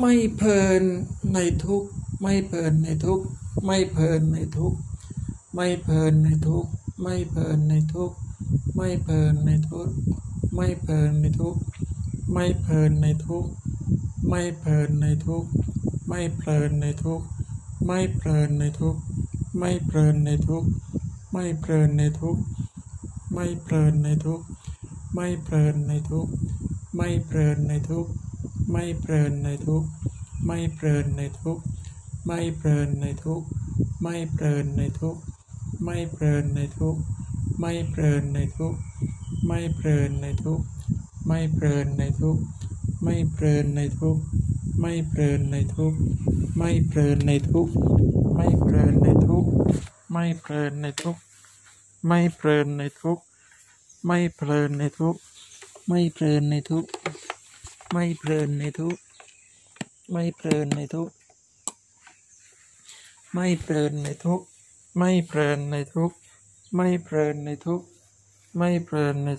ไม่เพลินในทุกไม่เพลินในทุกไม่เพลินในทุกไม่เพลินในทุกไม่เพลินในทุกไม่เพลินในทุกไม่เพลินในทุกไม่เพลินในทุกไม่เพลินในทุกไม่เพลินในทุกไม่เพลินในทุกไม่เพลินในทุกไม่เพลินในทุกไม่เพลินในทุกไม่เพลินในทุกไม่เพลินในทุก ไม่เพลินในทุกข์ ไม่เพลินในทุกข์ ไม่เพลินในทุกข์ ไม่เพลินในทุกข์ ไม่เพลินในทุกข์ ไม่เพลินในทุกข์ ไม่เพลินในทุกข์ ไม่เพลินในทุกข์ ไม่เพลินในทุกข์ ไม่เพลินในทุกข์ ไม่เพลินในทุกข์ ไม่เพลินในทุกข์ ไม่เพลินในทุกข์ ไม่เพลินในทุกข์ ไม่เพลินในทุกข์ ไม่เพลินในทุกข์ ไม่เพลินในทุก ไม่เพลินในทุก ไม่เพลินในทุก ไม่เพลินในทุก ไม่เพลินในทุก ไม่เพลินใน